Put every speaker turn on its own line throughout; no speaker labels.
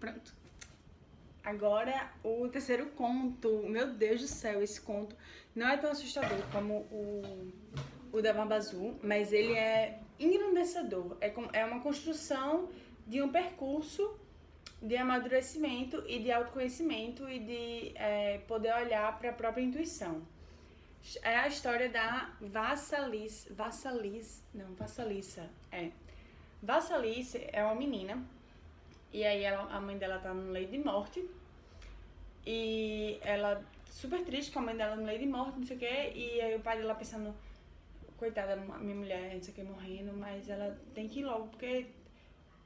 Pronto. Agora, o terceiro conto. Meu Deus do céu, esse conto não é tão assustador como o, o da Barba Azul, mas ele é engrandecedor. É, com- é uma construção de um percurso de amadurecimento e de autoconhecimento e de é, poder olhar para a própria intuição. É a história da Vassalice. Vassalice. Não, Vassalissa. É. Vassalice é uma menina. E aí ela, a mãe dela tá no leito de morte. E ela super triste com a mãe dela no leito de morte, não sei o quê. E aí o pai dela pensando, coitada, minha mulher, não sei o que, morrendo, mas ela tem que ir logo, porque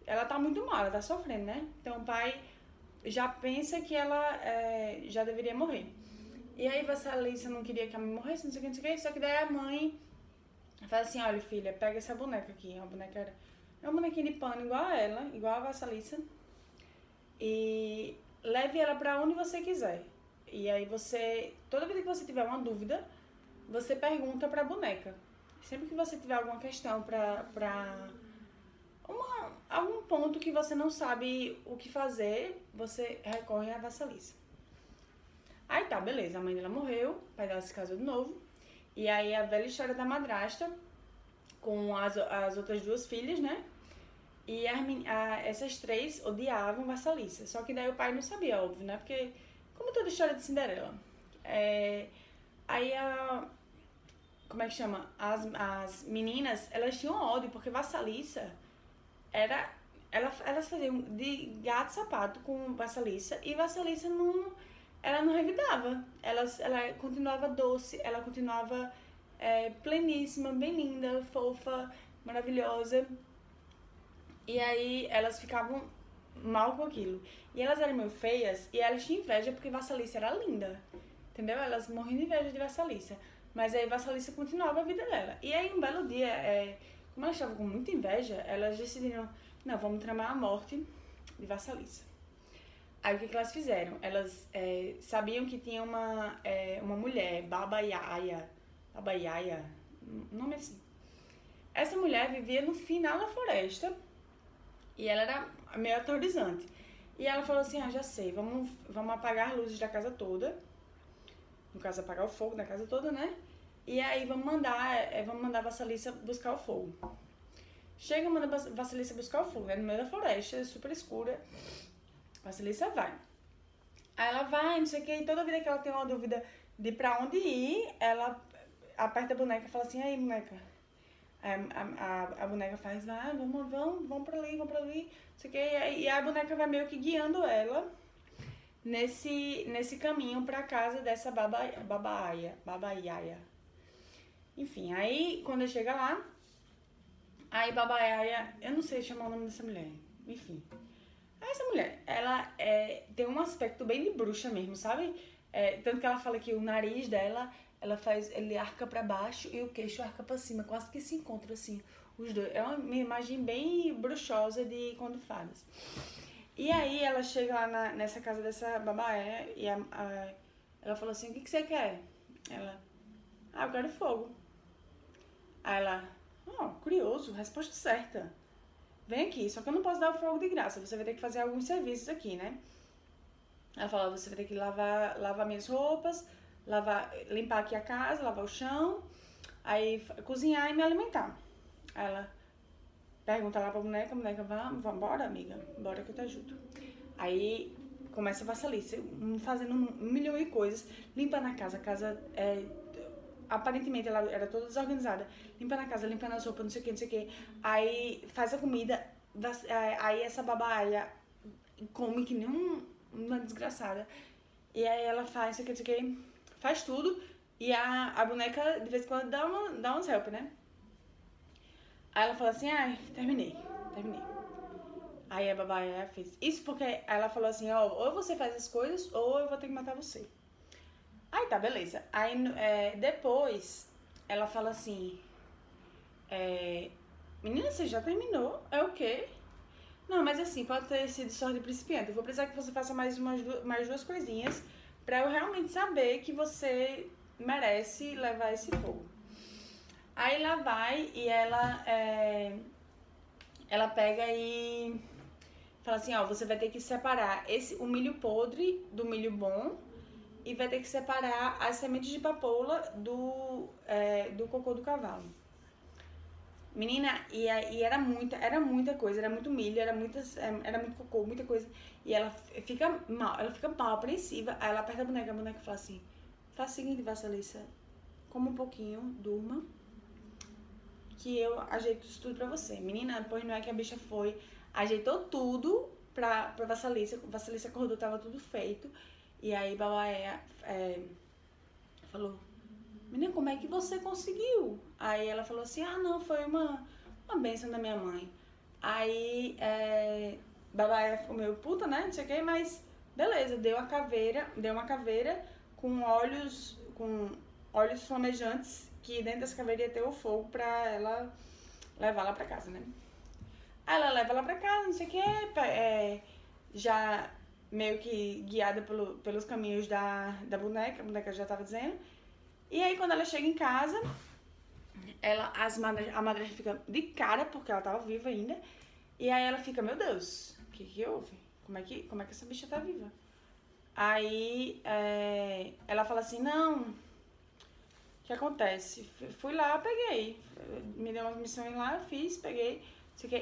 ela tá muito mal, ela tá sofrendo, né? Então o pai já pensa que ela é, já deveria morrer. E aí Vassalissa não queria que a mãe morresse, não sei o que, não sei o que, só que daí a mãe fala assim, olha filha, pega essa boneca aqui, uma boneca é uma bonequinha de pano igual a ela, igual a Vassalissa, e leve ela pra onde você quiser. E aí você, toda vez que você tiver uma dúvida, você pergunta pra boneca. Sempre que você tiver alguma questão pra, pra uma, algum ponto que você não sabe o que fazer, você recorre à Vassalissa. Aí tá, beleza, a mãe dela morreu, o pai dela se casou de novo. E aí a velha história da madrasta com as, as outras duas filhas, né? E men- a- essas três odiavam Vassalissa. Só que daí o pai não sabia, óbvio, né? Porque, como toda história de Cinderela. É, aí a. Como é que chama? As, as meninas, elas tinham ódio, porque Vassalissa era. Ela, elas faziam de gato sapato com Vassalissa e Vassalissa não. Ela não revidava. Ela, ela continuava doce, ela continuava é, pleníssima, bem linda, fofa, maravilhosa. E aí elas ficavam mal com aquilo. E elas eram meio feias e elas tinham inveja porque Vassalissa era linda. Entendeu? Elas morriam de inveja de Vassalissa. Mas aí Vassalissa continuava a vida dela. E aí um belo dia, é, como elas estavam com muita inveja, elas decidiram, não, vamos tramar a morte de Vassalissa. Aí o que, que elas fizeram? Elas é, sabiam que tinha uma, é, uma mulher, Baba Yaya. Um nome assim. Essa mulher vivia no final da floresta e ela era meio aterrorizante. E ela falou assim: Ah, já sei, vamos, vamos apagar as luzes da casa toda. No caso, apagar o fogo da casa toda, né? E aí vamos mandar, é, vamos mandar a Vassalissa buscar o fogo. Chega, manda a Vas- Vassalissa buscar o fogo, é no meio da floresta, super escura. Vassalissa vai. Aí ela vai, não sei o que, e toda vida que ela tem uma dúvida de pra onde ir, ela aperta a boneca e fala assim, aí boneca. A, a, a boneca faz, vai, vamos, vamos, vamos pra ali, vamos pra ali, não sei o que, e a boneca vai meio que guiando ela nesse, nesse caminho pra casa dessa baba, babaia, babaiaia. Enfim, aí quando chega lá, aí babaiaia, eu não sei chamar o nome dessa mulher, enfim. Essa mulher, ela é, tem um aspecto bem de bruxa mesmo, sabe? É, tanto que ela fala que o nariz dela, ela faz, ele arca pra baixo e o queixo arca pra cima, quase que se encontra assim, os dois. É uma imagem bem bruxosa de de Fadas. E aí ela chega lá na- nessa casa dessa babaé e a, a- ela falou assim, o que, que você quer? Ela, ah, eu quero fogo. Aí ela, oh, curioso, resposta certa. Vem aqui, só que eu não posso dar o fogo de graça, você vai ter que fazer alguns serviços aqui, né? Ela fala, você vai ter que lavar, lavar minhas roupas, lavar, limpar aqui a casa, lavar o chão, aí cozinhar e me alimentar. Ela pergunta lá pra boneca, a boneca, vamos, vamos, bora, amiga, bora que eu te ajudo. Aí começa a vassalice, fazendo um milhão de coisas, limpando a casa, a casa é, aparentemente ela era toda desorganizada, limpando a casa, limpando as roupas, não sei o que, não sei o que. Aí faz a comida, é, aí essa babaia come que nem um- uma desgraçada. E aí ela faz, não sei o que, não sei o que, faz tudo. E a, a boneca, de vez em quando, dá, uma, dá uns help, né? Aí ela fala assim, ai, terminei, terminei. Aí a babaia fez isso porque ela falou assim, ó, ou você faz as coisas ou eu vou ter que matar você. Aí tá, beleza. Aí é, depois ela fala assim, é, menina, você já terminou? É o quê? Não, mas assim, pode ter sido sorte de principiante. Eu vou precisar que você faça mais, umas, mais duas coisinhas pra eu realmente saber que você merece levar esse fogo. Aí lá vai e ela é, ela pega e fala assim, ó, você vai ter que separar esse, o milho podre do milho bom e vai ter que separar as sementes de papoula do, é, do cocô do cavalo. Menina, e, e era muita, era muita coisa, era muito milho, era muitas, é, era muito cocô, muita coisa. E ela fica mal, ela fica mal, apreensiva. Aí ela aperta a boneca, a boneca fala assim, faz o seguinte, Vassalissa, coma um pouquinho, durma, que eu ajeito isso tudo pra você. Menina, pois não é que a bicha foi, ajeitou tudo pra, pra Vassalissa, Vassalissa acordou, tava tudo feito. E aí Babaé é, falou, menina, como é que você conseguiu? Aí ela falou assim, ah, não, foi uma, uma bênção da minha mãe. Aí é, Babaé ficou meio puta, né, não sei o que, mas beleza, deu a caveira, deu uma caveira com olhos, com olhos flamejantes, que dentro dessa caveira ia ter o fogo pra ela levar lá pra casa, né. Aí ela leva ela pra casa, não sei o que, é, já meio que guiada pelo, pelos caminhos da, da boneca, a boneca já tava dizendo. E aí quando ela chega em casa, ela, as madras, a madrasta fica de cara, porque ela tava viva ainda. E aí ela fica, meu Deus, que que houve? Como é que, como é que essa bicha tá viva? Aí é, ela fala assim, não, o que acontece? Fui lá, peguei. Me deu uma missão lá, eu fiz, peguei.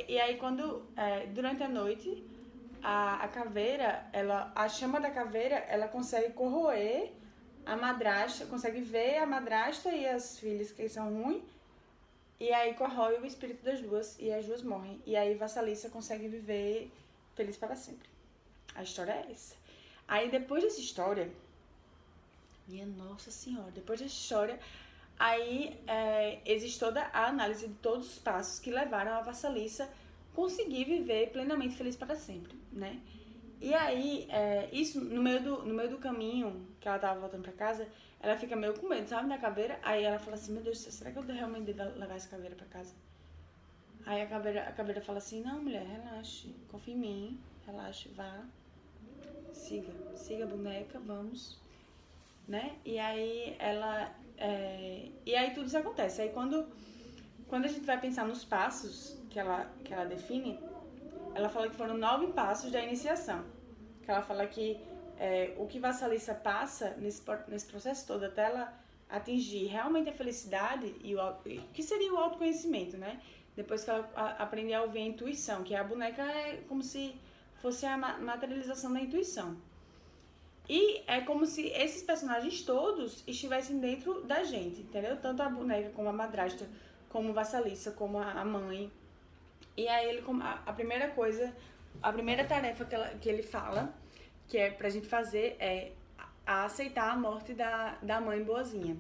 E aí quando, é, durante a noite, a, a caveira, ela, a chama da caveira, ela consegue corroer a madrasta, consegue ver a madrasta e as filhas que são ruins, e aí corrói o espírito das duas e as duas morrem. E aí Vassalissa consegue viver feliz para sempre. A história é essa. Aí depois dessa história, minha nossa senhora, depois dessa história, aí é, existe toda a análise de todos os passos que levaram a Vassalissa conseguir viver plenamente feliz para sempre, né? E aí, é, isso no meio, do, no meio do caminho que ela tava voltando para casa, ela fica meio com medo, sabe, da caveira. Aí ela fala assim: Meu Deus, será que eu realmente devo levar essa caveira para casa? Aí a caveira, a caveira fala assim: Não, mulher, relaxe, confia em mim, relaxe, vá, siga, siga a boneca, vamos, né? E aí ela. É, e aí tudo isso acontece. Aí quando, quando a gente vai pensar nos passos que ela, que ela define, ela fala que foram nove passos da iniciação. Que ela fala que é, o que Vassalissa passa nesse, nesse processo todo até ela atingir realmente a felicidade e o que seria o autoconhecimento, né? Depois que ela aprender a ouvir a intuição, que a boneca é como se fosse a materialização da intuição. E é como se esses personagens todos estivessem dentro da gente, entendeu? Tanto a boneca como a madrasta, como Vassalissa, como a mãe, e aí ele a primeira coisa, a primeira tarefa que, ela, que ele fala, que é pra gente fazer, é a aceitar a morte da, da mãe boazinha.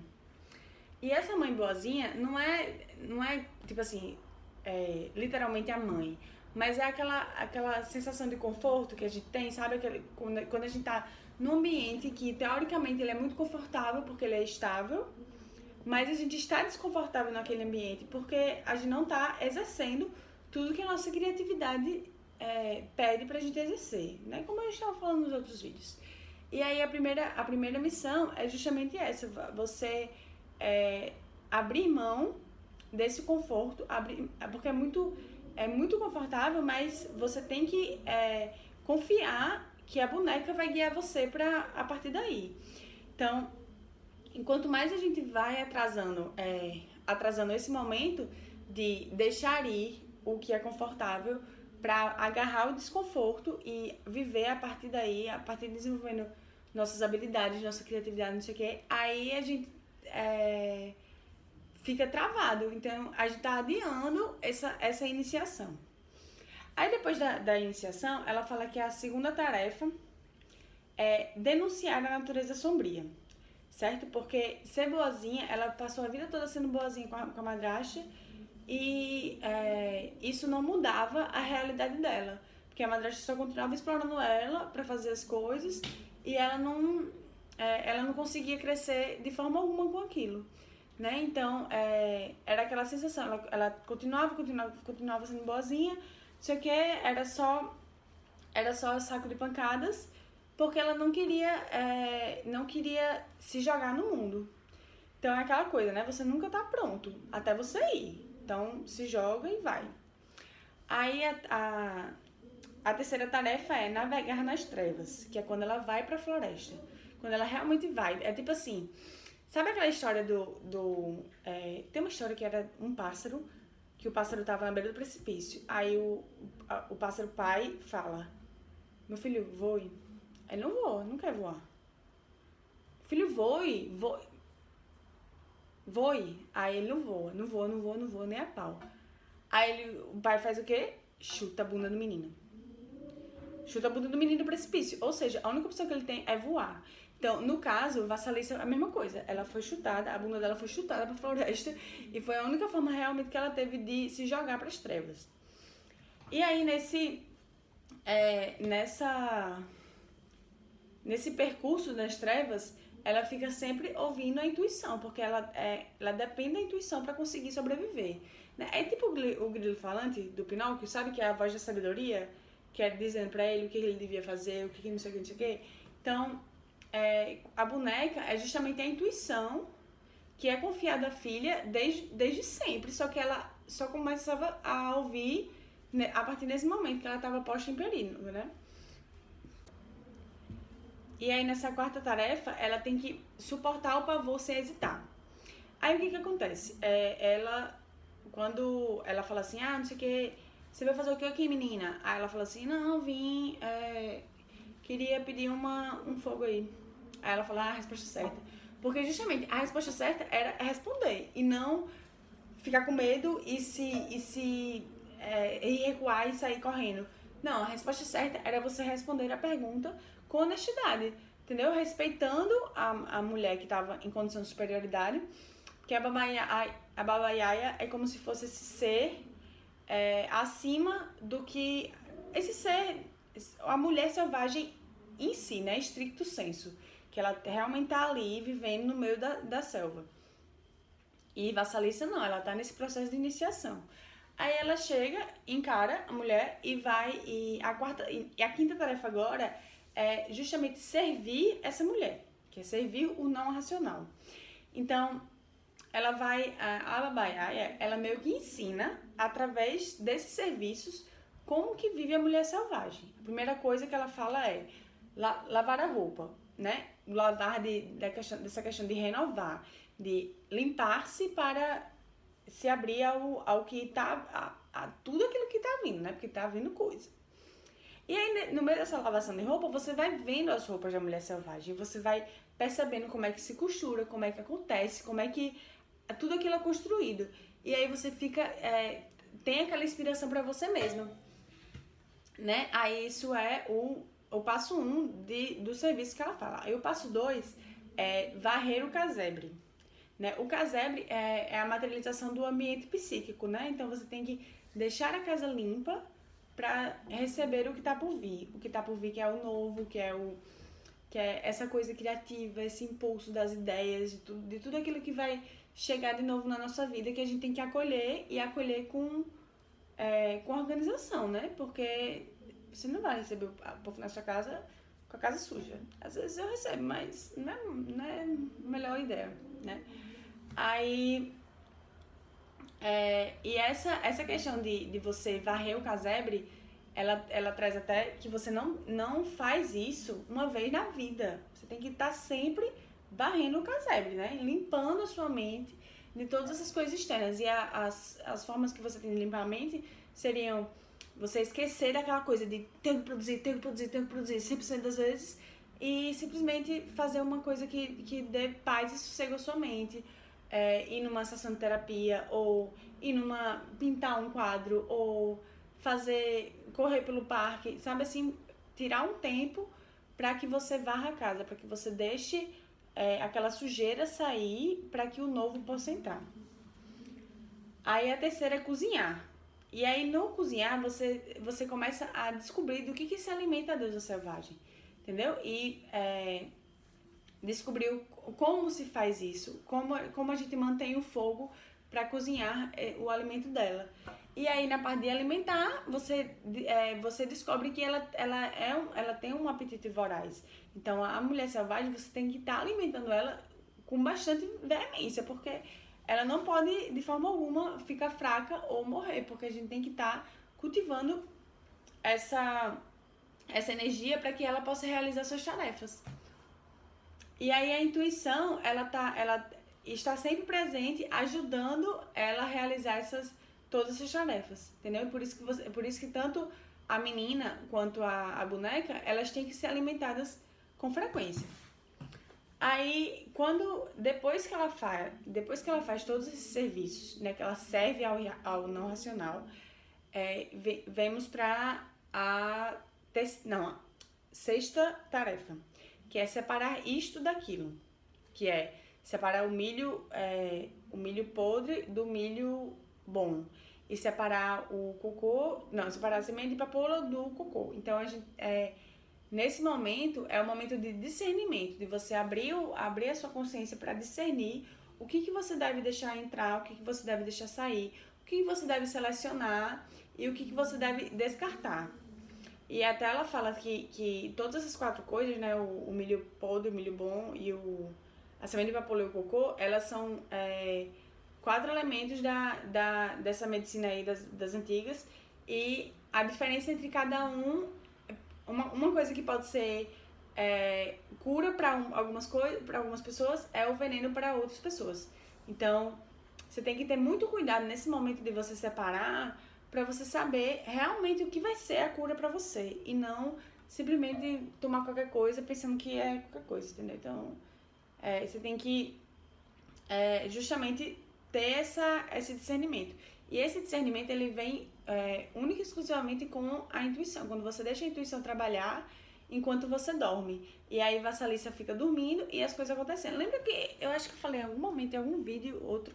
E essa mãe boazinha não é, não é tipo assim, é, literalmente a mãe, mas é aquela, aquela sensação de conforto que a gente tem, sabe? Aquele, quando, quando a gente tá num ambiente que teoricamente ele é muito confortável porque ele é estável, mas a gente está desconfortável naquele ambiente porque a gente não está exercendo tudo que a nossa criatividade é, pede para a gente exercer, né? Como eu estava falando nos outros vídeos. E aí a primeira, a primeira missão é justamente essa, você é, abrir mão desse conforto, abrir, porque é muito, é muito confortável, mas você tem que é, confiar que a boneca vai guiar você para a partir daí. Então, enquanto mais a gente vai atrasando, é, atrasando esse momento de deixar ir o que é confortável para agarrar o desconforto e viver a partir daí, a partir de desenvolvendo nossas habilidades, nossa criatividade, não sei o quê, aí a gente é, fica travado. Então a gente tá adiando essa, essa iniciação. Aí depois da, da iniciação, ela fala que a segunda tarefa é denunciar a natureza sombria, certo? Porque ser boazinha, ela passou a vida toda sendo boazinha com a, com a madrasta e é, isso não mudava a realidade dela. Porque a madrasta só continuava explorando ela para fazer as coisas e ela não, é, ela não conseguia crescer de forma alguma com aquilo. Né? Então, é, era aquela sensação, ela, ela continuava, continuava, continuava sendo boazinha, o que, era só, era só saco de pancadas, porque ela não queria, é, não queria se jogar no mundo. Então é aquela coisa, né? Você nunca tá pronto até você ir. Então se joga e vai. Aí a, a, a terceira tarefa é navegar nas trevas, que é quando ela vai para a floresta. Quando ela realmente vai. É tipo assim. Sabe aquela história do. do é, tem uma história que era um pássaro, que o pássaro estava na beira do precipício. Aí o, a, o pássaro pai fala: Meu filho, voe. Ele não voa, não quer voar. Filho, voe, voe. Voe. Aí ele não voa, não voa, não voa, não voa, nem a pau. Aí ele, o pai faz o quê? Chuta a bunda do menino. Chuta a bunda do menino no precipício. Ou seja, a única opção que ele tem é voar. Então, no caso, Vassalice é a mesma coisa. Ela foi chutada, a bunda dela foi chutada para floresta e foi a única forma realmente que ela teve de se jogar para as trevas. E aí, nesse, é, nessa, nesse percurso das trevas, ela fica sempre ouvindo a intuição, porque ela, é, ela depende da intuição para conseguir sobreviver. Né? É tipo o grilo falante do Pinóquio, sabe que é a voz da sabedoria, que é dizendo para ele o que ele devia fazer, o que não sei o que, não sei o que. Então, é, a boneca é justamente a intuição que é confiada à filha desde, desde sempre, só que ela só começava a ouvir né, a partir desse momento que ela estava posta em perigo, né? E aí nessa quarta tarefa, ela tem que suportar o pavor sem hesitar. Aí o que que acontece? É, ela, quando ela fala assim, ah, não sei o que, você vai fazer o que aqui, menina? Aí ela fala assim, não, vim, é, queria pedir uma, um fogo aí. Aí ela fala ah, a resposta certa. Porque justamente a resposta certa era responder e não ficar com medo e se, e se é, e recuar e sair correndo. Não, a resposta certa era você responder a pergunta com honestidade, entendeu? Respeitando a, a mulher que estava em condição de superioridade, porque a babaiaia, a babaiaia é como se fosse esse ser é, acima do que esse ser, a mulher selvagem em si, né? Estricto senso que ela realmente tá ali vivendo no meio da, da selva. E Vassalissa não, ela tá nesse processo de iniciação. Aí ela chega, encara a mulher e vai e a quarta e a quinta tarefa agora é justamente servir essa mulher, que é servir o não racional. Então, ela vai a Babaiaia, ela meio que ensina através desses serviços como que vive a mulher selvagem. A primeira coisa que ela fala é lavar a roupa, né? lavar de, de questão, dessa questão de renovar, de limpar-se para se abrir ao, ao que está, a, a, tudo aquilo que está vindo, né? Porque está vindo coisa. E aí, no meio dessa lavação de roupa, você vai vendo as roupas da mulher selvagem, você vai percebendo como é que se costura, como é que acontece, como é que tudo aquilo é construído. E aí você fica, é, tem aquela inspiração para você mesmo, né? Aí isso é o o passo 1 um de, do serviço que ela fala. Aí o passo 2 é varrer o casebre. Né? O casebre é, é a materialização do ambiente psíquico, né? Então você tem que deixar a casa limpa para receber o que está por vir. O que está por vir que é o novo, que é o que é essa coisa criativa, esse impulso das ideias, de tudo, de tudo aquilo que vai chegar de novo na nossa vida, que a gente tem que acolher e acolher com, é, com organização, né? Porque você não vai receber o povo na sua casa com a casa suja. Às vezes eu recebo, mas não é, não é a melhor ideia, né? Aí. É, e essa, essa questão de, de você varrer o casebre, ela, ela traz até que você não, não faz isso uma vez na vida. Você tem que estar sempre varrendo o casebre, né? Limpando a sua mente de todas essas coisas externas. E a, as, as formas que você tem de limpar a mente seriam você esquecer daquela coisa de ter que produzir, ter que produzir, ter que produzir 100% das vezes e simplesmente fazer uma coisa que, que dê paz e sossego à sua mente. É, ir numa sessão de terapia ou ir numa pintar um quadro ou fazer correr pelo parque, sabe assim, tirar um tempo para que você varra a casa, para que você deixe é, aquela sujeira sair para que o novo possa entrar. Aí a terceira é cozinhar. E aí, no cozinhar, você, você começa a descobrir do que, que se alimenta a deusa selvagem, entendeu? E é, descobrir como se faz isso, como, como a gente mantém o fogo para cozinhar é, o alimento dela. E aí, na parte de alimentar, você, é, você descobre que ela, ela, é, ela tem um apetite voraz. Então, a mulher selvagem, você tem que estar tá alimentando ela com bastante veemência, porque ela não pode, de forma alguma, ficar fraca ou morrer, porque a gente tem que estar tá cultivando essa, essa energia para que ela possa realizar suas tarefas. E aí a intuição, ela, tá, ela está sempre presente, ajudando ela a realizar essas, todas essas tarefas, entendeu? Por isso que, você, por isso que tanto a menina quanto a, a boneca, elas têm que ser alimentadas com frequência. Aí, quando depois que ela faz, depois que ela faz todos esses serviços, né, que ela serve ao, ao não racional, é, vemos para a não, a sexta tarefa, que é separar isto daquilo, que é separar o milho, é, o milho podre do milho bom e separar o cocô, não, separar a semente de papoula do cocô. Então a gente é, Nesse momento é o momento de discernimento, de você abrir, abrir a sua consciência para discernir o que, que você deve deixar entrar, o que, que você deve deixar sair, o que, que você deve selecionar e o que, que você deve descartar. E até ela fala que, que todas essas quatro coisas, né, o, o milho podre, o milho bom e o, a semente de papoula e o cocô, elas são é, quatro elementos da, da, dessa medicina aí das, das antigas e a diferença entre cada um uma, uma coisa que pode ser é, cura para um, algumas coisas, para algumas pessoas é o veneno para outras pessoas. Então, você tem que ter muito cuidado nesse momento de você separar para você saber realmente o que vai ser a cura para você e não simplesmente tomar qualquer coisa pensando que é qualquer coisa, entendeu? Então, é, você tem que é, justamente ter essa, esse discernimento. E esse discernimento ele vem é, única e exclusivamente com a intuição. Quando você deixa a intuição trabalhar enquanto você dorme. E aí Vassalissa fica dormindo e as coisas acontecendo. Lembra que eu acho que eu falei em algum momento, em algum vídeo, outro,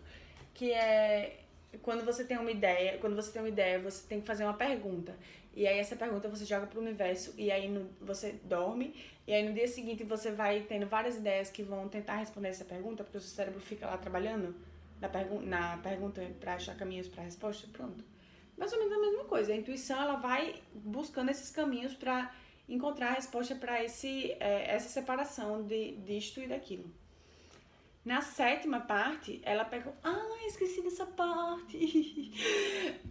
que é quando você tem uma ideia, quando você tem uma ideia, você tem que fazer uma pergunta. E aí essa pergunta você joga pro universo e aí no, você dorme. E aí no dia seguinte você vai tendo várias ideias que vão tentar responder essa pergunta, porque o seu cérebro fica lá trabalhando na, na pergunta para achar caminhos para a resposta. Pronto mais ou menos a mesma coisa. A intuição ela vai buscando esses caminhos para encontrar a resposta para esse é, essa separação de disto e daquilo. Na sétima parte, ela pega, ah, esqueci dessa parte.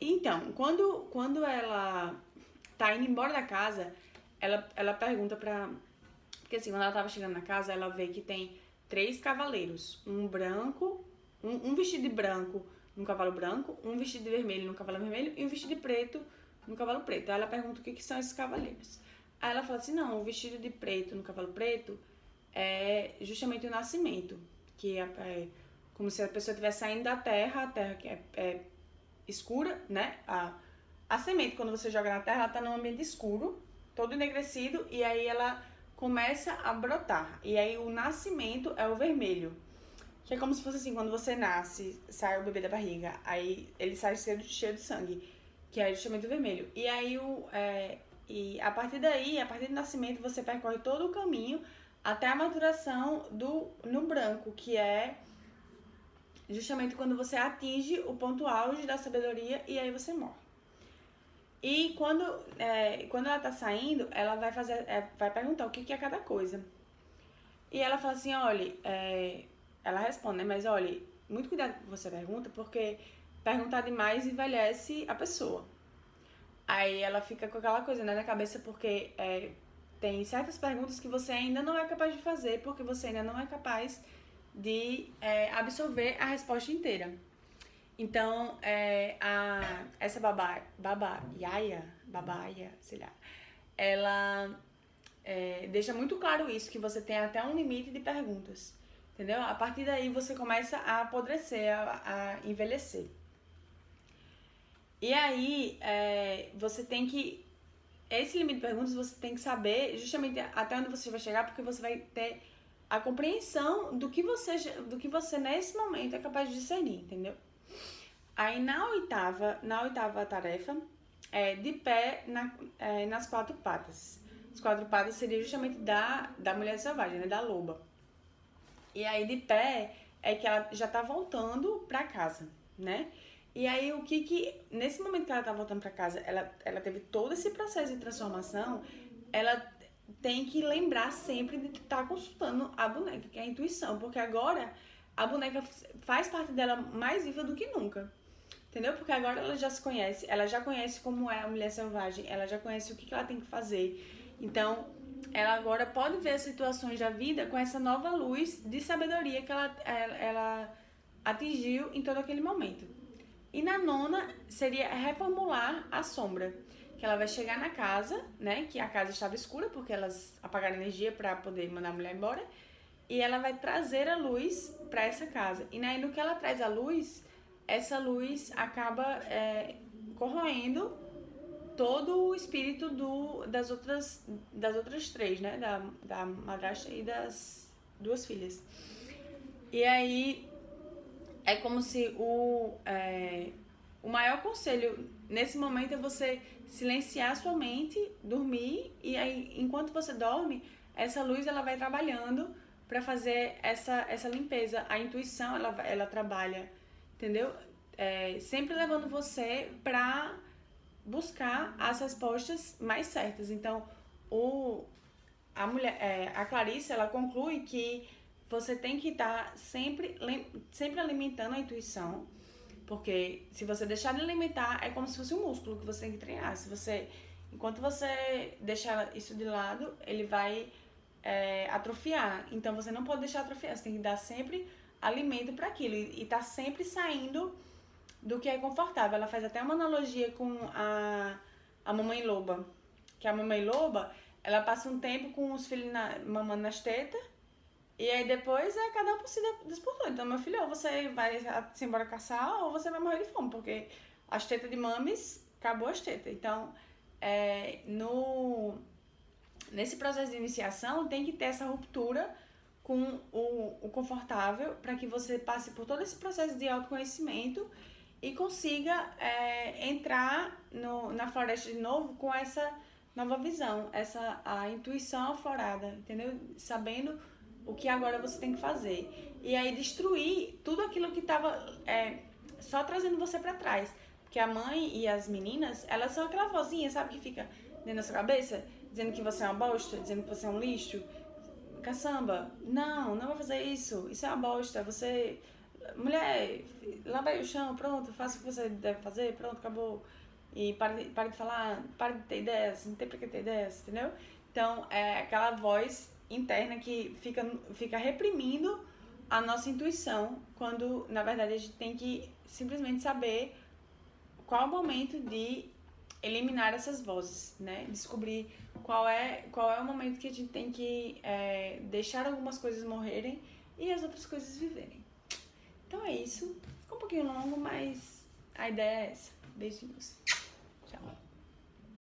então, quando quando ela tá indo embora da casa, ela ela pergunta para porque assim, quando ela tava chegando na casa, ela vê que tem três cavaleiros, um branco, um, um vestido branco, num cavalo branco, um vestido vermelho no cavalo vermelho e um vestido preto no cavalo preto. Aí ela pergunta o que, que são esses cavaleiros. Aí ela fala assim: não, o vestido de preto no cavalo preto é justamente o nascimento, que é, é como se a pessoa estivesse saindo da terra, a terra que é, é escura, né? A, a semente, quando você joga na terra, ela está num ambiente escuro, todo enegrecido, e aí ela começa a brotar. E aí o nascimento é o vermelho. Que é como se fosse assim, quando você nasce, sai o bebê da barriga, aí ele sai cheio de, cheio de sangue, que é o vermelho. E aí, o, é, e a partir daí, a partir do nascimento, você percorre todo o caminho até a maturação do, no branco, que é justamente quando você atinge o ponto auge da sabedoria e aí você morre. E quando, é, quando ela tá saindo, ela vai fazer, é, vai perguntar o que, que é cada coisa. E ela fala assim, olha, é, ela responde, né? Mas olha, muito cuidado com você pergunta, porque perguntar demais envelhece a pessoa. Aí ela fica com aquela coisa né, na cabeça, porque é, tem certas perguntas que você ainda não é capaz de fazer, porque você ainda não é capaz de é, absorver a resposta inteira. Então, é, a, essa babá, babá, Yaya, babaia, sei lá, ela é, deixa muito claro isso, que você tem até um limite de perguntas. Entendeu? A partir daí você começa a apodrecer, a, a envelhecer. E aí é, você tem que. Esse limite de perguntas você tem que saber justamente até onde você vai chegar, porque você vai ter a compreensão do que você, do que você nesse momento é capaz de discernir, entendeu? Aí na oitava, na oitava tarefa, é de pé na, é, nas quatro patas. As quatro patas seria justamente da, da mulher selvagem, né? Da loba. E aí de pé é que ela já tá voltando para casa, né? E aí o que que nesse momento que ela tá voltando para casa, ela ela teve todo esse processo de transformação, ela tem que lembrar sempre de estar tá consultando a boneca, que é a intuição, porque agora a boneca faz parte dela mais viva do que nunca. Entendeu? Porque agora ela já se conhece, ela já conhece como é a mulher selvagem, ela já conhece o que, que ela tem que fazer. Então, ela agora pode ver as situações da vida com essa nova luz de sabedoria que ela, ela, ela atingiu em todo aquele momento. E na nona seria reformular a sombra, que ela vai chegar na casa, né, que a casa estava escura porque elas apagaram energia para poder mandar a mulher embora, e ela vai trazer a luz para essa casa. E aí no que ela traz a luz, essa luz acaba é, corroendo todo o espírito do, das, outras, das outras três, né? Da, da madrasta e das duas filhas. E aí é como se o, é, o maior conselho nesse momento é você silenciar sua mente, dormir, e aí enquanto você dorme, essa luz ela vai trabalhando para fazer essa, essa limpeza. A intuição ela, ela trabalha, entendeu? É, sempre levando você para buscar as respostas mais certas. Então, o, a mulher, é, a Clarice, ela conclui que você tem que estar tá sempre, sempre alimentando a intuição, porque se você deixar de alimentar, é como se fosse um músculo que você tem que treinar. Se você, enquanto você deixar isso de lado, ele vai é, atrofiar. Então você não pode deixar atrofiar, você tem que dar sempre alimento para aquilo e, e tá sempre saindo do que é confortável. Ela faz até uma analogia com a, a mamãe loba. Que a mamãe loba, ela passa um tempo com os filhos na, mamando nas tetas. E aí depois é cada um por si disputou. Então, meu filho, ou você vai se embora caçar, ou você vai morrer de fome, porque as tetas de mames, acabou as tetas. Então, é, no, nesse processo de iniciação, tem que ter essa ruptura com o, o confortável para que você passe por todo esse processo de autoconhecimento e consiga é, entrar no, na floresta de novo com essa nova visão, essa a intuição aflorada, entendeu? Sabendo o que agora você tem que fazer. E aí destruir tudo aquilo que estava é, só trazendo você para trás. Porque a mãe e as meninas, elas são aquela vozinha, sabe, que fica dentro da sua cabeça, dizendo que você é uma bosta, dizendo que você é um lixo. Caçamba, não, não vai fazer isso. Isso é uma bosta. Você mulher, lava o chão, pronto, faça o que você deve fazer, pronto, acabou. E para de, para de falar, para de ter ideias, não tem pra que ter ideias, entendeu? Então, é aquela voz interna que fica, fica reprimindo a nossa intuição, quando na verdade a gente tem que simplesmente saber qual o momento de eliminar essas vozes, né? Descobrir qual é, qual é o momento que a gente tem que é, deixar algumas coisas morrerem e as outras coisas viverem. Então é isso. Ficou um pouquinho longo, mas a ideia é essa. Beijinhos.